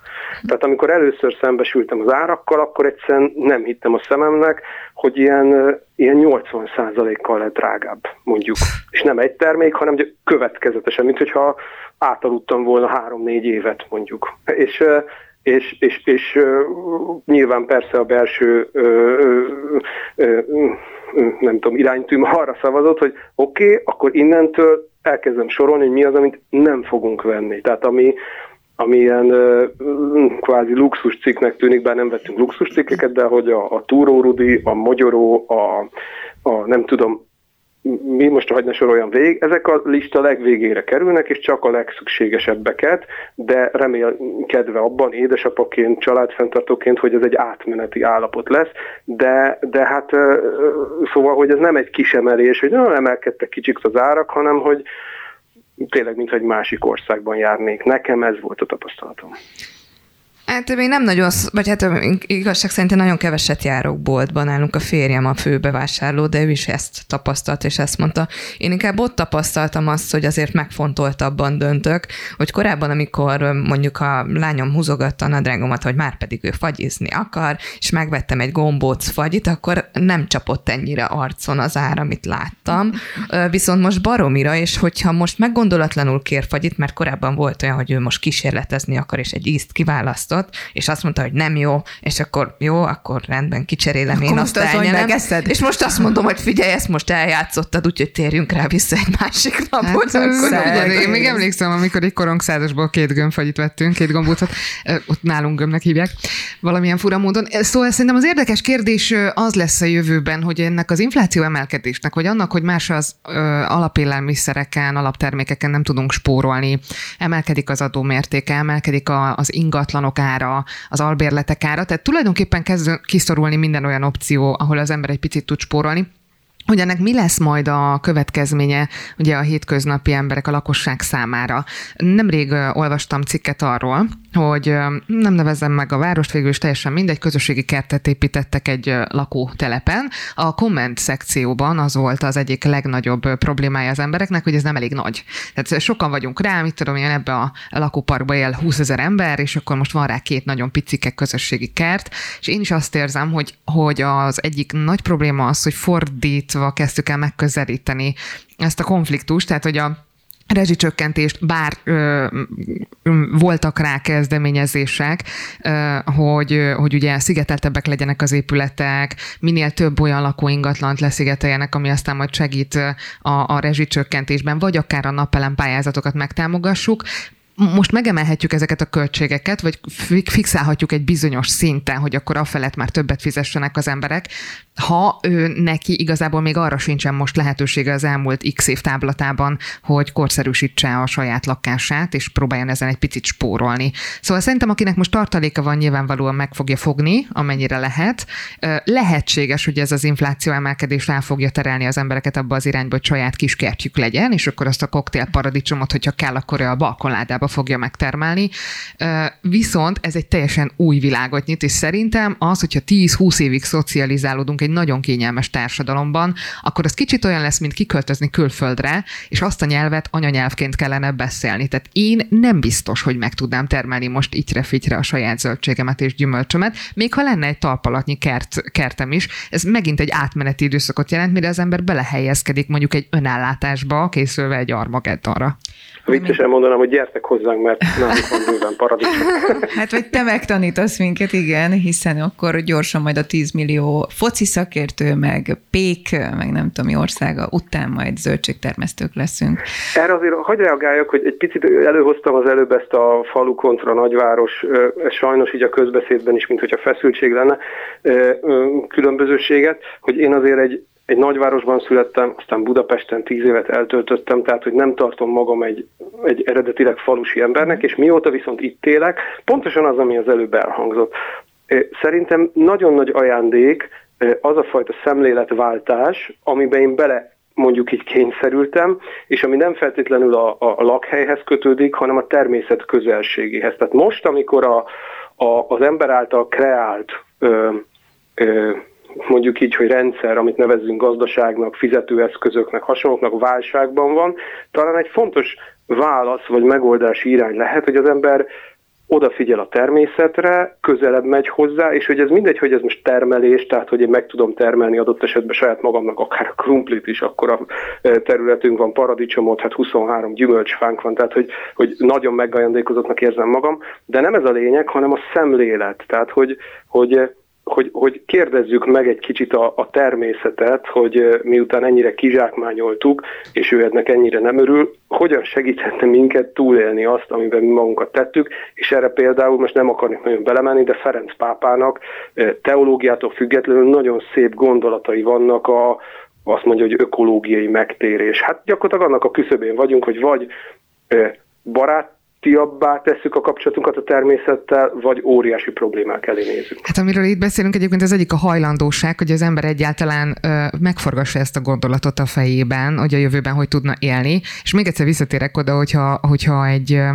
Tehát amikor először szembesültem az árakkal, akkor egyszerűen nem hittem a szememnek, hogy ilyen, ilyen 80%-kal lett drágább, mondjuk. És nem egy termék, hanem következetesen, mint hogyha átaludtam volna három-négy évet, mondjuk. És és, és, és nyilván persze a belső nem tudom, iránytűm [LAUGHS] arra szavazott, hogy oké, okay, akkor innentől elkezdem sorolni, hogy mi az, amit nem fogunk venni. Tehát ami, ami ilyen kvázi luxus cikknek tűnik, bár nem vettünk luxus cikkeket, de hogy a, a túrórudi, a magyaró, a, a nem tudom, mi most hagyna soroljan végig, ezek a lista legvégére kerülnek, és csak a legszükségesebbeket, de remélkedve abban édesapaként, családfenntartóként, hogy ez egy átmeneti állapot lesz, de, de hát szóval, hogy ez nem egy kisemelés, hogy nem emelkedtek kicsit az árak, hanem hogy tényleg, mintha egy másik országban járnék. Nekem ez volt a tapasztalatom. Hát még nem nagyon, vagy hát igazság szerint én nagyon keveset járok boltban, nálunk a férjem a főbevásárló, de ő is ezt tapasztalt, és ezt mondta. Én inkább ott tapasztaltam azt, hogy azért megfontoltabban döntök, hogy korábban, amikor mondjuk a lányom húzogatta a nadrágomat, hogy már pedig ő fagyizni akar, és megvettem egy gombóc fagyit, akkor nem csapott ennyire arcon az ár, amit láttam. Viszont most baromira, és hogyha most meggondolatlanul kér fagyit, mert korábban volt olyan, hogy ő most kísérletezni akar, és egy ízt kiválaszt, választott, és azt mondta, hogy nem jó, és akkor jó, akkor rendben kicserélem akkor én azt elnyelem. És most azt mondom, hogy figyelj, ezt most eljátszottad, úgyhogy térjünk rá vissza egy másik napot. Hát, akkor ugye, én még emlékszem, amikor egy korongszázasból két gömbfagyit vettünk, két gombócot, ott nálunk gömbnek hívják, valamilyen fura módon. Szóval szerintem az érdekes kérdés az lesz a jövőben, hogy ennek az infláció emelkedésnek, vagy annak, hogy más az ö, alapélelmiszereken, alaptermékeken nem tudunk spórolni, emelkedik az adómértéke, emelkedik a, az ingatlanok ára, az albérletek ára, tehát tulajdonképpen kezd kiszorulni minden olyan opció, ahol az ember egy picit tud spórolni hogy ennek mi lesz majd a következménye ugye a hétköznapi emberek, a lakosság számára. Nemrég olvastam cikket arról, hogy nem nevezem meg a várost, végül is teljesen mindegy, közösségi kertet építettek egy lakótelepen. A komment szekcióban az volt az egyik legnagyobb problémája az embereknek, hogy ez nem elég nagy. Tehát sokan vagyunk rá, mit tudom én, ebbe a lakóparkba él 20 ezer ember, és akkor most van rá két nagyon picike közösségi kert, és én is azt érzem, hogy, hogy az egyik nagy probléma az, hogy fordítva kezdtük el megközelíteni ezt a konfliktust, tehát hogy a rezsicsökkentést, bár ö, voltak rá kezdeményezések, ö, hogy, hogy ugye szigeteltebbek legyenek az épületek, minél több olyan lakóingatlant leszigeteljenek, ami aztán majd segít a, a rezsicsökkentésben, vagy akár a napelem pályázatokat megtámogassuk most megemelhetjük ezeket a költségeket, vagy fixálhatjuk egy bizonyos szinten, hogy akkor afelett már többet fizessenek az emberek, ha ő neki igazából még arra sincsen most lehetősége az elmúlt x év táblatában, hogy korszerűsítse a saját lakását, és próbáljon ezen egy picit spórolni. Szóval szerintem, akinek most tartaléka van, nyilvánvalóan meg fogja fogni, amennyire lehet. Lehetséges, hogy ez az infláció emelkedés rá fogja terelni az embereket abba az irányba, hogy saját kis kertjük legyen, és akkor azt a koktél paradicsomot, hogyha kell, akkor a balkonládába fogja megtermelni. Viszont ez egy teljesen új világot nyit, és szerintem az, hogyha 10-20 évig szocializálódunk egy nagyon kényelmes társadalomban, akkor az kicsit olyan lesz, mint kiköltözni külföldre, és azt a nyelvet anyanyelvként kellene beszélni. Tehát én nem biztos, hogy meg tudnám termelni most ityre-fityre a saját zöldségemet és gyümölcsömet, még ha lenne egy talpalatnyi kert, kertem is. Ez megint egy átmeneti időszakot jelent, mire az ember belehelyezkedik mondjuk egy önállátásba, készülve egy armageddonra. Viccesen mondanám, hogy gyertek hozzánk, mert nálunk van bőven paradicsom. [LAUGHS] Hát vagy te megtanítasz minket, igen, hiszen akkor gyorsan majd a 10 millió foci szakértő, meg pék, meg nem tudom mi országa után majd zöldségtermesztők leszünk. Erre azért hagyj reagáljak, hogy egy picit előhoztam az előbb ezt a falu kontra nagyváros, sajnos így a közbeszédben is, mint hogyha feszültség lenne, különbözőséget, hogy én azért egy egy nagyvárosban születtem, aztán Budapesten tíz évet eltöltöttem, tehát hogy nem tartom magam egy, egy eredetileg falusi embernek, és mióta viszont itt élek, pontosan az, ami az előbb elhangzott. Szerintem nagyon nagy ajándék az a fajta szemléletváltás, amiben én bele mondjuk így kényszerültem, és ami nem feltétlenül a, a lakhelyhez kötődik, hanem a természet közelségéhez. Tehát most, amikor a, a, az ember által kreált ö, ö, mondjuk így, hogy rendszer, amit nevezzünk gazdaságnak, fizetőeszközöknek, hasonlóknak válságban van, talán egy fontos válasz vagy megoldási irány lehet, hogy az ember odafigyel a természetre, közelebb megy hozzá, és hogy ez mindegy, hogy ez most termelés, tehát hogy én meg tudom termelni adott esetben saját magamnak akár a krumplit is, akkor a területünk van, paradicsomot, hát 23 gyümölcsfánk van, tehát hogy, hogy nagyon megajándékozottnak érzem magam, de nem ez a lényeg, hanem a szemlélet, tehát hogy, hogy hogy, hogy kérdezzük meg egy kicsit a, a természetet, hogy miután ennyire kizsákmányoltuk, és ő ennek ennyire nem örül, hogyan segíthetne minket túlélni azt, amiben mi magunkat tettük, és erre például most nem akarnék nagyon belemenni, de Ferenc pápának teológiától függetlenül nagyon szép gondolatai vannak a, azt mondja, hogy ökológiai megtérés. Hát gyakorlatilag annak a küszöbén vagyunk, hogy vagy barát tiabbá tesszük a kapcsolatunkat a természettel, vagy óriási problémák elé nézünk. Hát amiről itt beszélünk egyébként az egyik a hajlandóság, hogy az ember egyáltalán ö, megforgassa ezt a gondolatot a fejében, hogy a jövőben hogy tudna élni. És még egyszer visszatérek oda, hogyha, hogyha egy ö,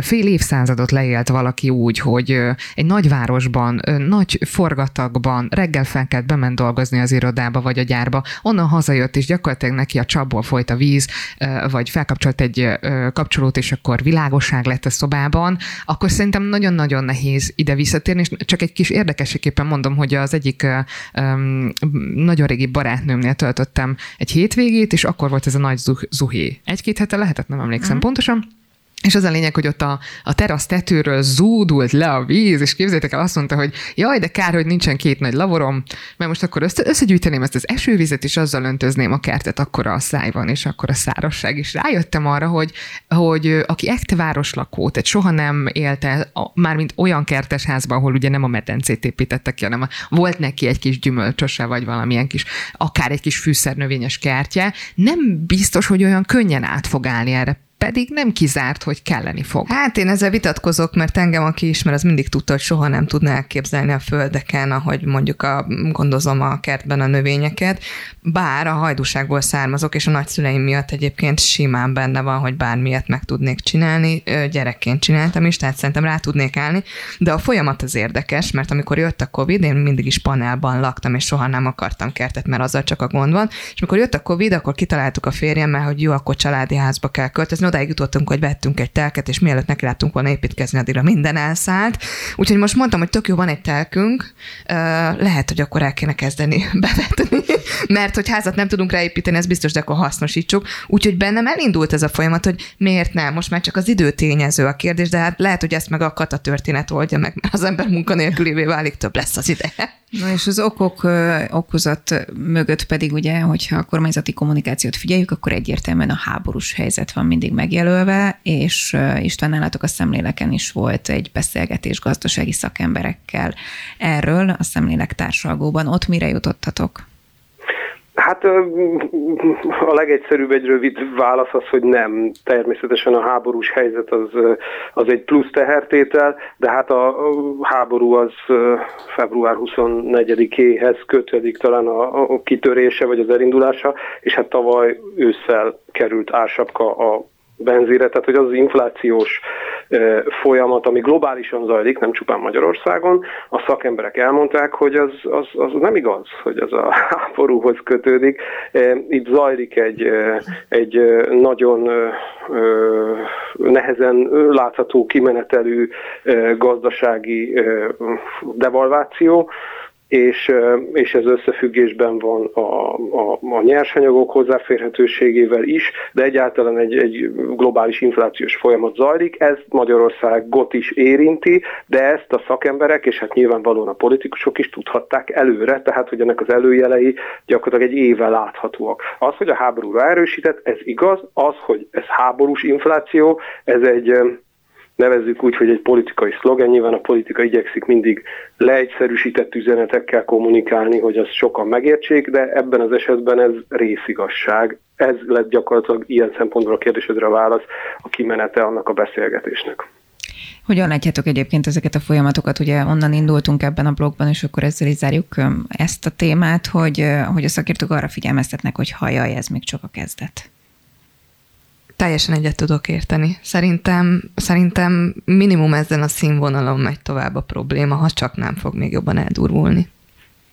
fél évszázadot leélt valaki úgy, hogy ö, egy nagyvárosban, ö, nagy forgatagban reggel felkelt bement dolgozni az irodába vagy a gyárba, onnan hazajött, és gyakorlatilag neki a csapból folyt a víz, ö, vagy felkapcsolt egy ö, kapcsolót, és akkor világos biztonság lett a szobában, akkor szerintem nagyon-nagyon nehéz ide visszatérni, és csak egy kis érdekességképpen mondom, hogy az egyik um, nagyon régi barátnőmnél töltöttem egy hétvégét, és akkor volt ez a nagy zuhé. Egy-két hete lehetett, nem emlékszem mm. pontosan, és az a lényeg, hogy ott a, a terasz tetőről zúdult le a víz, és képzeljétek el, azt mondta, hogy jaj, de kár, hogy nincsen két nagy lavorom, mert most akkor össze, összegyűjteném ezt az esővizet, és azzal öntözném a kertet, akkor a száj van, és akkor a szárasság. És rájöttem arra, hogy, hogy aki ekte városlakó, tehát soha nem élte, mármint olyan kertesházban, ahol ugye nem a medencét építettek ki, hanem volt neki egy kis gyümölcsöse, vagy valamilyen kis, akár egy kis fűszernövényes kertje, nem biztos, hogy olyan könnyen át fog állni erre pedig nem kizárt, hogy kelleni fog. Hát én ezzel vitatkozok, mert engem, aki ismer, az mindig tudta, hogy soha nem tudna elképzelni a földeken, ahogy mondjuk a, gondozom a kertben a növényeket, bár a hajdúságból származok, és a nagyszüleim miatt egyébként simán benne van, hogy bármilyet meg tudnék csinálni, gyerekként csináltam is, tehát szerintem rá tudnék állni, de a folyamat az érdekes, mert amikor jött a Covid, én mindig is panelban laktam, és soha nem akartam kertet, mert azzal csak a gond van, és amikor jött a Covid, akkor kitaláltuk a férjemmel, hogy jó, akkor családi házba kell költözni, odáig jutottunk, hogy vettünk egy telket, és mielőtt neki láttunk volna építkezni, addigra minden elszállt. Úgyhogy most mondtam, hogy tök jó, van egy telkünk, lehet, hogy akkor el kéne kezdeni [LAUGHS] bevetni, mert hogy házat nem tudunk ráépíteni, ez biztos, de akkor hasznosítsuk. Úgyhogy bennem elindult ez a folyamat, hogy miért nem, most már csak az idő tényező a kérdés, de hát lehet, hogy ezt meg a kata történet oldja meg, mert az ember munkanélkülévé válik, több lesz az ideje. Na és az okok okozat mögött pedig ugye, hogyha a kormányzati kommunikációt figyeljük, akkor egyértelműen a háborús helyzet van mindig megjelölve, és István nálatok a szemléleken is volt egy beszélgetés gazdasági szakemberekkel erről a szemlélek társalgóban. Ott mire jutottatok? Hát a legegyszerűbb egy rövid válasz az, hogy nem. Természetesen a háborús helyzet az, az egy plusz tehertétel, de hát a háború az február 24-éhez kötődik talán a, kitörése vagy az elindulása, és hát tavaly ősszel került ársapka a benzére, tehát hogy az inflációs folyamat, ami globálisan zajlik, nem csupán Magyarországon, a szakemberek elmondták, hogy az, az, az nem igaz, hogy az a [LAUGHS] háborúhoz kötődik. Itt zajlik egy, egy nagyon nehezen látható kimenetelű gazdasági devalváció, és, és ez összefüggésben van a, a, a nyersanyagok hozzáférhetőségével is, de egyáltalán egy, egy globális inflációs folyamat zajlik, ez Magyarországot is érinti, de ezt a szakemberek, és hát nyilvánvalóan a politikusok is tudhatták előre, tehát hogy ennek az előjelei gyakorlatilag egy éve láthatóak. Az, hogy a háborúra erősített, ez igaz, az, hogy ez háborús infláció, ez egy nevezzük úgy, hogy egy politikai szlogen, nyilván a politika igyekszik mindig leegyszerűsített üzenetekkel kommunikálni, hogy azt sokan megértsék, de ebben az esetben ez részigasság. Ez lett gyakorlatilag ilyen szempontból a kérdésedre a válasz, a kimenete annak a beszélgetésnek. Hogyan látjátok egyébként ezeket a folyamatokat? Ugye onnan indultunk ebben a blogban, és akkor ezzel is zárjuk ezt a témát, hogy, hogy a szakértők arra figyelmeztetnek, hogy hajaj, ez még csak a kezdet. Teljesen egyet tudok érteni. Szerintem, szerintem minimum ezen a színvonalon megy tovább a probléma, ha csak nem fog még jobban eldurvulni.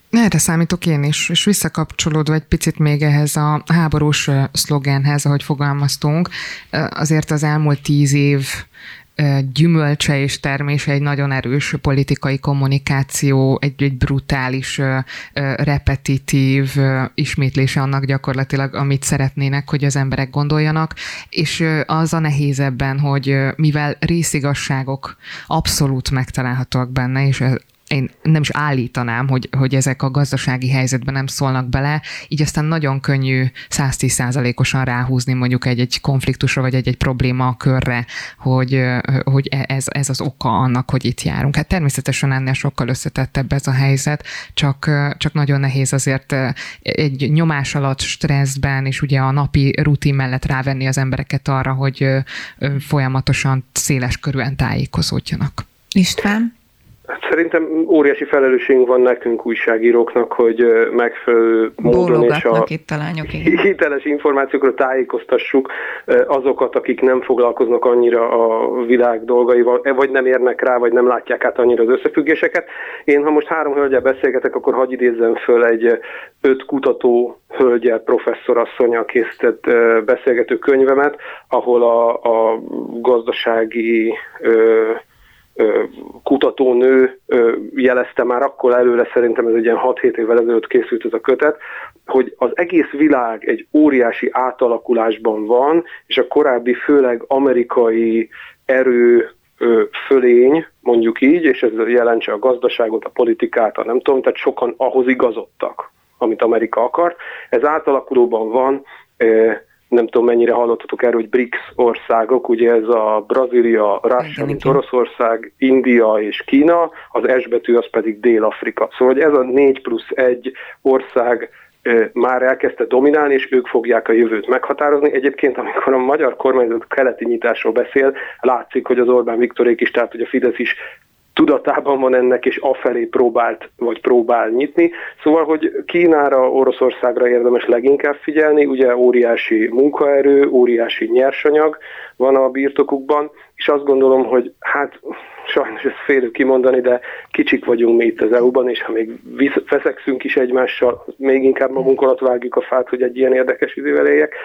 Erre számítok én is, és visszakapcsolódva egy picit még ehhez a háborús szlogenhez, ahogy fogalmaztunk, azért az elmúlt tíz év gyümölcse és termése egy nagyon erős politikai kommunikáció, egy, egy brutális, repetitív ismétlése annak gyakorlatilag, amit szeretnének, hogy az emberek gondoljanak, és az a nehéz ebben, hogy mivel részigasságok abszolút megtalálhatóak benne, és én nem is állítanám, hogy, hogy ezek a gazdasági helyzetben nem szólnak bele, így aztán nagyon könnyű 110%-osan ráhúzni mondjuk egy-egy konfliktusra, vagy egy-egy probléma körre, hogy, hogy e, ez, ez az oka annak, hogy itt járunk. Hát természetesen ennél sokkal összetettebb ez a helyzet, csak, csak nagyon nehéz azért egy nyomás alatt, stresszben, és ugye a napi rutin mellett rávenni az embereket arra, hogy folyamatosan széles körülön tájékozódjanak. István? Hát szerintem óriási felelősségünk van nekünk újságíróknak, hogy megfelelő módon és a itt a lányok, igen. hiteles információkra tájékoztassuk azokat, akik nem foglalkoznak annyira a világ dolgaival, e, vagy nem érnek rá, vagy nem látják át annyira az összefüggéseket. Én, ha most három hölgyel beszélgetek, akkor hagyj idézzem föl egy öt kutató hölgyel, professzorasszonyal készített beszélgető könyvemet, ahol a, a gazdasági kutatónő jelezte már akkor előre, szerintem ez egy ilyen 6-7 évvel ezelőtt készült ez a kötet, hogy az egész világ egy óriási átalakulásban van, és a korábbi főleg amerikai erő fölény, mondjuk így, és ez jelentse a gazdaságot, a politikát, a nem tudom, tehát sokan ahhoz igazodtak, amit Amerika akar. Ez átalakulóban van, nem tudom mennyire hallottatok erről, hogy BRICS országok, ugye ez a Brazília, Russia, mint Oroszország, India és Kína, az S betű az pedig Dél-Afrika. Szóval hogy ez a 4 plusz 1 ország már elkezdte dominálni, és ők fogják a jövőt meghatározni. Egyébként, amikor a magyar kormányzat keleti nyitásról beszél, látszik, hogy az Orbán Viktorék is, tehát hogy a Fidesz is tudatában van ennek, és afelé próbált, vagy próbál nyitni. Szóval, hogy Kínára, Oroszországra érdemes leginkább figyelni, ugye óriási munkaerő, óriási nyersanyag van a birtokukban, és azt gondolom, hogy hát sajnos ezt félő kimondani, de kicsik vagyunk mi itt az EU-ban, és ha még feszekszünk is egymással, még inkább magunk alatt vágjuk a fát, hogy egy ilyen érdekes idővel éljek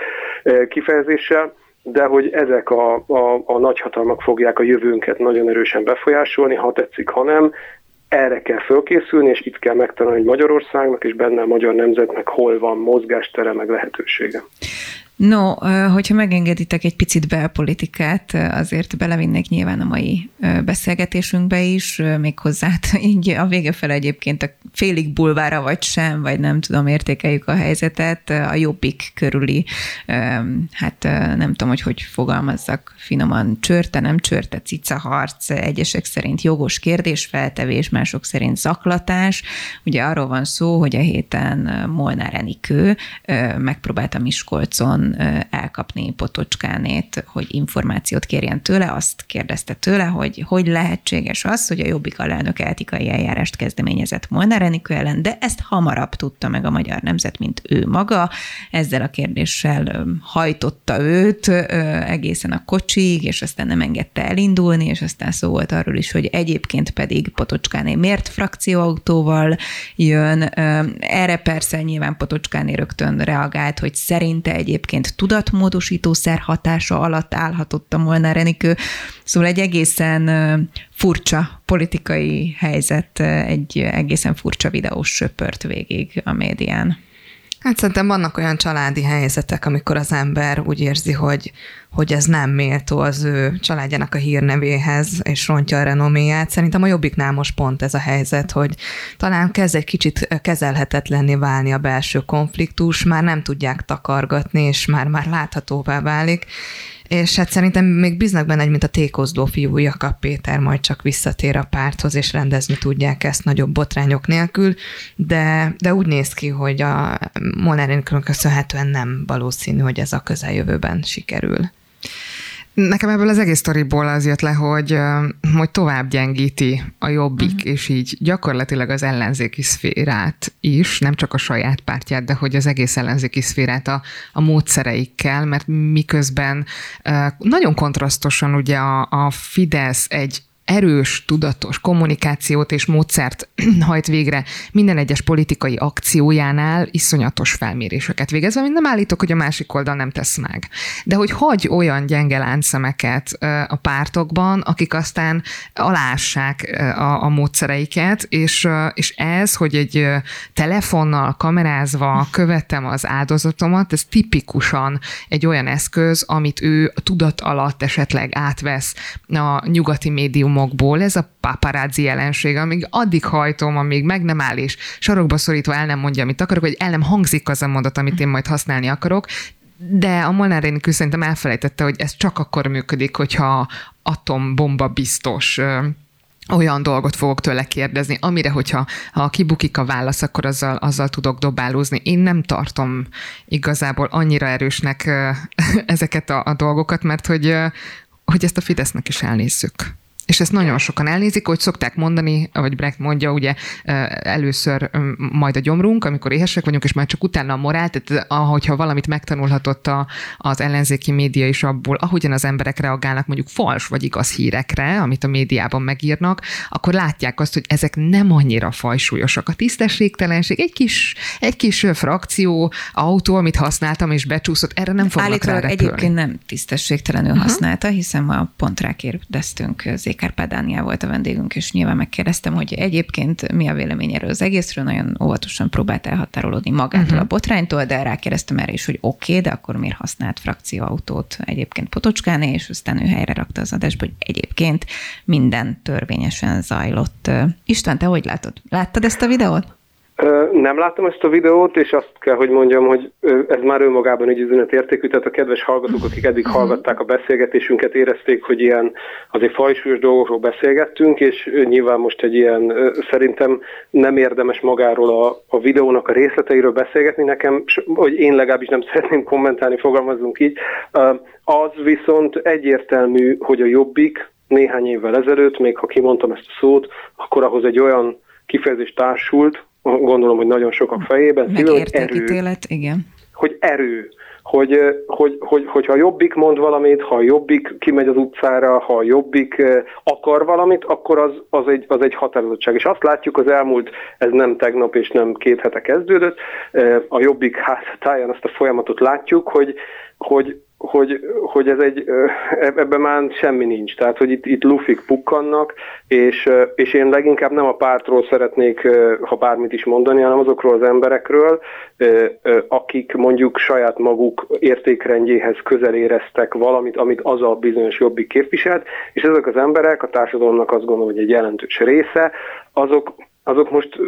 eh, kifejezéssel, de hogy ezek a, a, a nagyhatalmak fogják a jövőnket nagyon erősen befolyásolni, ha tetszik, ha nem, erre kell fölkészülni, és itt kell megtanulni, hogy Magyarországnak és benne a magyar nemzetnek hol van mozgástere, meg lehetősége. No, hogyha megengeditek egy picit belpolitikát, azért belevinnék nyilván a mai beszélgetésünkbe is, méghozzá [LAUGHS] így a vége fel egyébként a félig bulvára vagy sem, vagy nem tudom, értékeljük a helyzetet, a jobbik körüli, hát nem tudom, hogy hogy fogalmazzak finoman, csörte, nem csörte, cica harc, egyesek szerint jogos kérdésfeltevés, mások szerint zaklatás. Ugye arról van szó, hogy a héten Molnár Enikő megpróbálta Miskolcon elkapni Potocskánét, hogy információt kérjen tőle, azt kérdezte tőle, hogy hogy lehetséges az, hogy a Jobbik alelnök etikai eljárást kezdeményezett Molnár Enikő ellen, de ezt hamarabb tudta meg a magyar nemzet, mint ő maga. Ezzel a kérdéssel hajtotta őt egészen a kocsig, és aztán nem engedte elindulni, és aztán szó volt arról is, hogy egyébként pedig Potocskáné miért frakcióautóval jön. Erre persze nyilván Potocskáné rögtön reagált, hogy szerinte egyébként egyébként tudatmódosító szer hatása alatt állhatott a Molnár Enikő. Szóval egy egészen furcsa politikai helyzet, egy egészen furcsa videós söpört végig a médián. Hát szerintem vannak olyan családi helyzetek, amikor az ember úgy érzi, hogy, hogy ez nem méltó az ő családjának a hírnevéhez, és rontja a renoméját. Szerintem a jobbiknál most pont ez a helyzet, hogy talán kezd egy kicsit kezelhetetlenné válni a belső konfliktus, már nem tudják takargatni, és már, már láthatóvá válik, és hát szerintem még bíznak benne, hogy mint a tékozdó fiú Jakab Péter majd csak visszatér a párthoz, és rendezni tudják ezt nagyobb botrányok nélkül, de, de úgy néz ki, hogy a Molnár köszönhetően nem valószínű, hogy ez a közeljövőben sikerül. Nekem ebből az egész sztoriból az jött le, hogy, hogy tovább gyengíti a jobbik, uh-huh. és így gyakorlatilag az ellenzéki szférát is, nem csak a saját pártját, de hogy az egész ellenzéki szférát a, a módszereikkel, mert miközben nagyon kontrasztosan ugye a, a Fidesz egy erős, tudatos kommunikációt és módszert [CLEARS THROAT] hajt végre minden egyes politikai akciójánál iszonyatos felméréseket végezve, amit nem állítok, hogy a másik oldal nem tesz meg. De hogy hagy olyan gyenge láncszemeket a pártokban, akik aztán alássák a, a módszereiket, és, és ez, hogy egy telefonnal kamerázva követem az áldozatomat, ez tipikusan egy olyan eszköz, amit ő tudat alatt esetleg átvesz a nyugati médiumokból, ez a paparazzi jelenség, amíg addig hajtom, amíg meg nem áll és sarokba szorítva el nem mondja, amit akarok, vagy el nem hangzik az a mondat, amit én majd használni akarok, de a Molnár Rénikő szerintem elfelejtette, hogy ez csak akkor működik, hogyha atombomba biztos olyan dolgot fogok tőle kérdezni, amire, hogyha ha kibukik a válasz, akkor azzal, azzal tudok dobálózni. Én nem tartom igazából annyira erősnek [LAUGHS] ezeket a, a dolgokat, mert hogy, hogy ezt a Fidesznek is elnézzük. És ezt nagyon sokan elnézik, hogy szokták mondani, vagy Brecht mondja, ugye először majd a gyomrunk, amikor éhesek vagyunk, és már csak utána a morál, tehát ahogyha valamit megtanulhatott a, az ellenzéki média is abból, ahogyan az emberek reagálnak mondjuk fals vagy igaz hírekre, amit a médiában megírnak, akkor látják azt, hogy ezek nem annyira fajsúlyosak. A tisztességtelenség, egy kis, egy kis frakció, autó, amit használtam és becsúszott, erre nem fognak Állítólag egyébként nem tisztességtelenül uh-huh. használta, hiszen ma pont rákérdeztünk Zék Kárpát Dániel volt a vendégünk, és nyilván megkérdeztem, hogy egyébként mi a vélemény erről az egészről, nagyon óvatosan próbált elhatárolódni magától uh-huh. a botránytól, de rákérdeztem erre is, hogy oké, okay, de akkor miért használt frakcióautót egyébként Potocskáné, és aztán ő helyre rakta az adásba, hogy egyébként minden törvényesen zajlott. István, te hogy látod? Láttad ezt a videót? Nem láttam ezt a videót, és azt kell, hogy mondjam, hogy ez már önmagában egy üzenet értékű, tehát a kedves hallgatók, akik eddig mhm. hallgatták a beszélgetésünket, érezték, hogy ilyen azért fajsúlyos dolgokról beszélgettünk, és nyilván most egy ilyen, szerintem nem érdemes magáról a, a videónak a részleteiről beszélgetni nekem, hogy én legalábbis nem [LAUGHS] szeretném kommentálni, fogalmazunk így. Az viszont egyértelmű, hogy a Jobbik néhány évvel ezelőtt, még ha kimondtam ezt a szót, akkor ahhoz egy olyan kifejezés társult, gondolom, hogy nagyon sokak fejében. Szívül, hogy erő, ítélet, igen. Hogy erő, hogy, hogy, hogy, hogyha a Jobbik mond valamit, ha a Jobbik kimegy az utcára, ha a Jobbik akar valamit, akkor az, az, egy, az egy határozottság. És azt látjuk az elmúlt, ez nem tegnap és nem két hete kezdődött, a Jobbik házatáján azt a folyamatot látjuk, hogy, hogy hogy, hogy ez egy, ebben már semmi nincs. Tehát, hogy itt, itt lufik pukkannak, és, és én leginkább nem a pártról szeretnék, ha bármit is mondani, hanem azokról az emberekről, akik mondjuk saját maguk értékrendjéhez közel éreztek valamit, amit az a bizonyos jobbik képviselt, és ezek az emberek, a társadalomnak azt gondolom, hogy egy jelentős része, azok azok most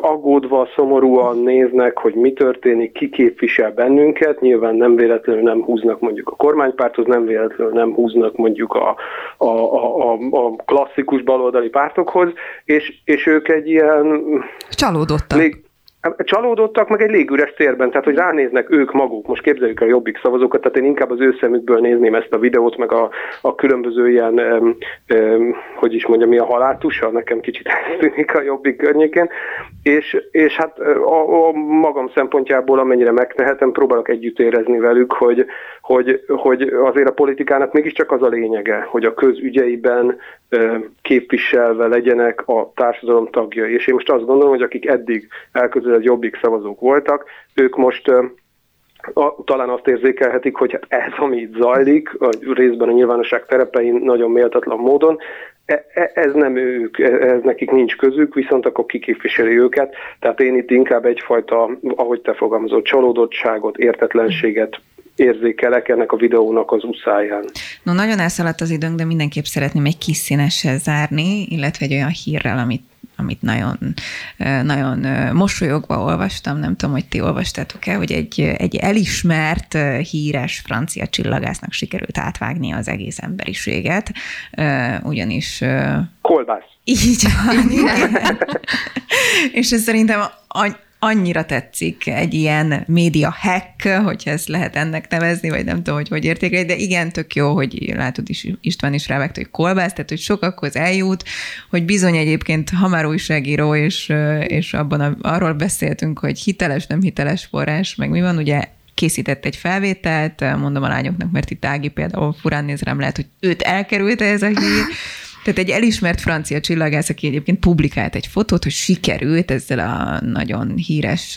aggódva, szomorúan néznek, hogy mi történik, ki képvisel bennünket. Nyilván nem véletlenül nem húznak mondjuk a kormánypárthoz, nem véletlenül nem húznak mondjuk a, a, a, a klasszikus baloldali pártokhoz, és, és ők egy ilyen... Csalódottak. Lég, Csalódottak meg egy légüres térben, tehát hogy ránéznek ők maguk, most képzeljük el a jobbik szavazókat, tehát én inkább az ő szemükből nézném ezt a videót, meg a, a különböző ilyen, um, um, hogy is mondjam, mi a haláltusa, nekem kicsit [LAUGHS] tűnik a jobbik környékén, és, és hát a, a magam szempontjából, amennyire megtehetem, próbálok együtt érezni velük, hogy, hogy, hogy azért a politikának mégiscsak az a lényege, hogy a közügyeiben képviselve legyenek a társadalom tagjai. És én most azt gondolom, hogy akik eddig elközelebb jobbik szavazók voltak, ők most a, talán azt érzékelhetik, hogy hát ez, ami itt zajlik, a részben a nyilvánosság terepein nagyon méltatlan módon, e, e, ez nem ők, e, ez nekik nincs közük, viszont akkor kiképviseli őket. Tehát én itt inkább egyfajta, ahogy te fogalmazod, csalódottságot, értetlenséget érzékelek ennek a videónak az uszáján. No, nagyon elszaladt az időnk, de mindenképp szeretném egy kis színessel zárni, illetve egy olyan hírrel, amit amit nagyon, nagyon mosolyogva olvastam, nem tudom, hogy ti olvastátok-e, hogy egy, egy elismert híres francia csillagásznak sikerült átvágni az egész emberiséget, ugyanis... Kolbász. Így van. És ez szerintem annyira tetszik egy ilyen média hack, hogyha ezt lehet ennek nevezni, vagy nem tudom, hogy hogy értékelni, de igen, tök jó, hogy látod is, István is rávágta, hogy kolbász, tehát hogy sokakhoz eljut, hogy bizony egyébként, ha már újságíró, és, és abban a, arról beszéltünk, hogy hiteles, nem hiteles forrás, meg mi van, ugye készített egy felvételt, mondom a lányoknak, mert itt Ági például furán néz rám, lehet, hogy őt elkerülte ez a hír, Tehát egy elismert francia csillagász, aki egyébként publikált egy fotót, hogy sikerült ezzel a nagyon híres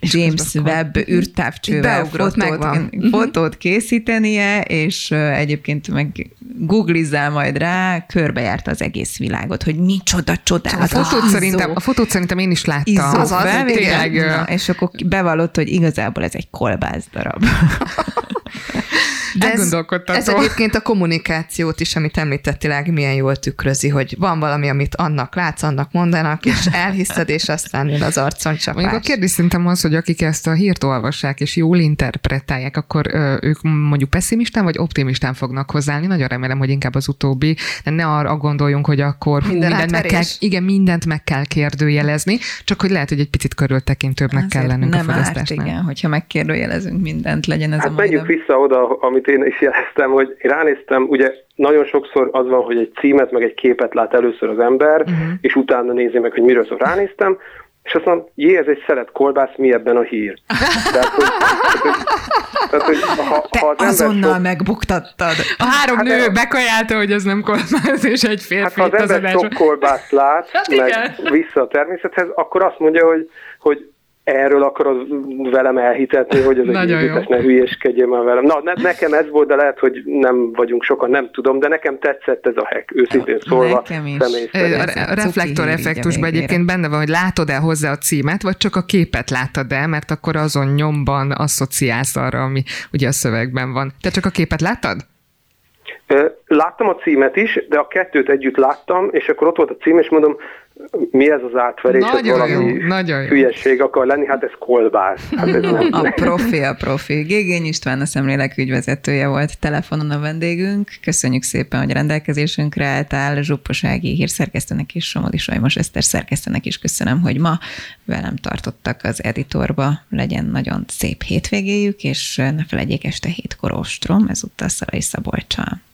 James Webb űrtávcsővel fotót, mhm. fotót készítenie, és egyébként meg googlizzál majd rá, körbejárta az egész világot, hogy micsoda csodálatos. A fotót, szerintem, a fotót szerintem én is láttam. Izzó, az, az, tényleg, Na, és akkor bevallott, hogy igazából ez egy kolbász darab. [LAUGHS] De ez, ez egyébként a kommunikációt is, amit említettél, milyen jól tükrözi, hogy van valami, amit annak látsz, annak mondanak, és [LAUGHS] elhiszed, és aztán jön az arcon csapás. Mondjuk a kérdés szerintem az, hogy akik ezt a hírt olvassák, és jól interpretálják, akkor ö, ők mondjuk pessimistán vagy optimistán fognak hozzáállni. Nagyon remélem, hogy inkább az utóbbi, de ne arra gondoljunk, hogy akkor hú, Minden mindent meg kell, igen, mindent meg kell kérdőjelezni, csak hogy lehet, hogy egy picit körültekintőbbnek kell lennünk nem a árt, igen, hogyha megkérdőjelezünk mindent, legyen ez hát a menjünk vissza oda, amit én is jeleztem, hogy én ránéztem, ugye nagyon sokszor az van, hogy egy címet, meg egy képet lát először az ember, uh-huh. és utána nézi meg, hogy miről szól. Ránéztem, és azt mondom, jé, ez egy szelet kolbász, mi ebben a hír? Tehát, hogy, tehát, hogy ha, Te ha az azonnal sok... megbuktattad. A három hát nő bekajálta, hogy ez nem kolbász, és egy férfi. Hát ha az ember sok kolbászt lát, hát meg igen. vissza a természethez, akkor azt mondja, hogy, hogy erről akarod velem elhitetni, hogy ez egy hiteles, ne hülyéskedjél már velem. Na, ne, nekem ez volt, de lehet, hogy nem vagyunk sokan, nem tudom, de nekem tetszett ez a hack, őszintén szólva. Nekem is. A, a reflektor effektusban egyébként benne van, hogy látod el hozzá a címet, vagy csak a képet látod el, mert akkor azon nyomban asszociálsz arra, ami ugye a szövegben van. Te csak a képet láttad? Láttam a címet is, de a kettőt együtt láttam, és akkor ott volt a cím, és mondom, mi ez az átverés, nagyon ez valami jó, nagyon jó. akar lenni, hát ez kolbász. Hát ez [LAUGHS] nem. A profi, a profi. Gégény István, a szemlélek ügyvezetője volt telefonon a vendégünk. Köszönjük szépen, hogy rendelkezésünkre álltál. Zsupposági hírszerkesztőnek és Somodi Sajmos Eszter szerkesztőnek is köszönöm, hogy ma velem tartottak az editorba. Legyen nagyon szép hétvégéjük, és ne felejtjék este hétkor ostrom, ezúttal Szarai Szabolcsal.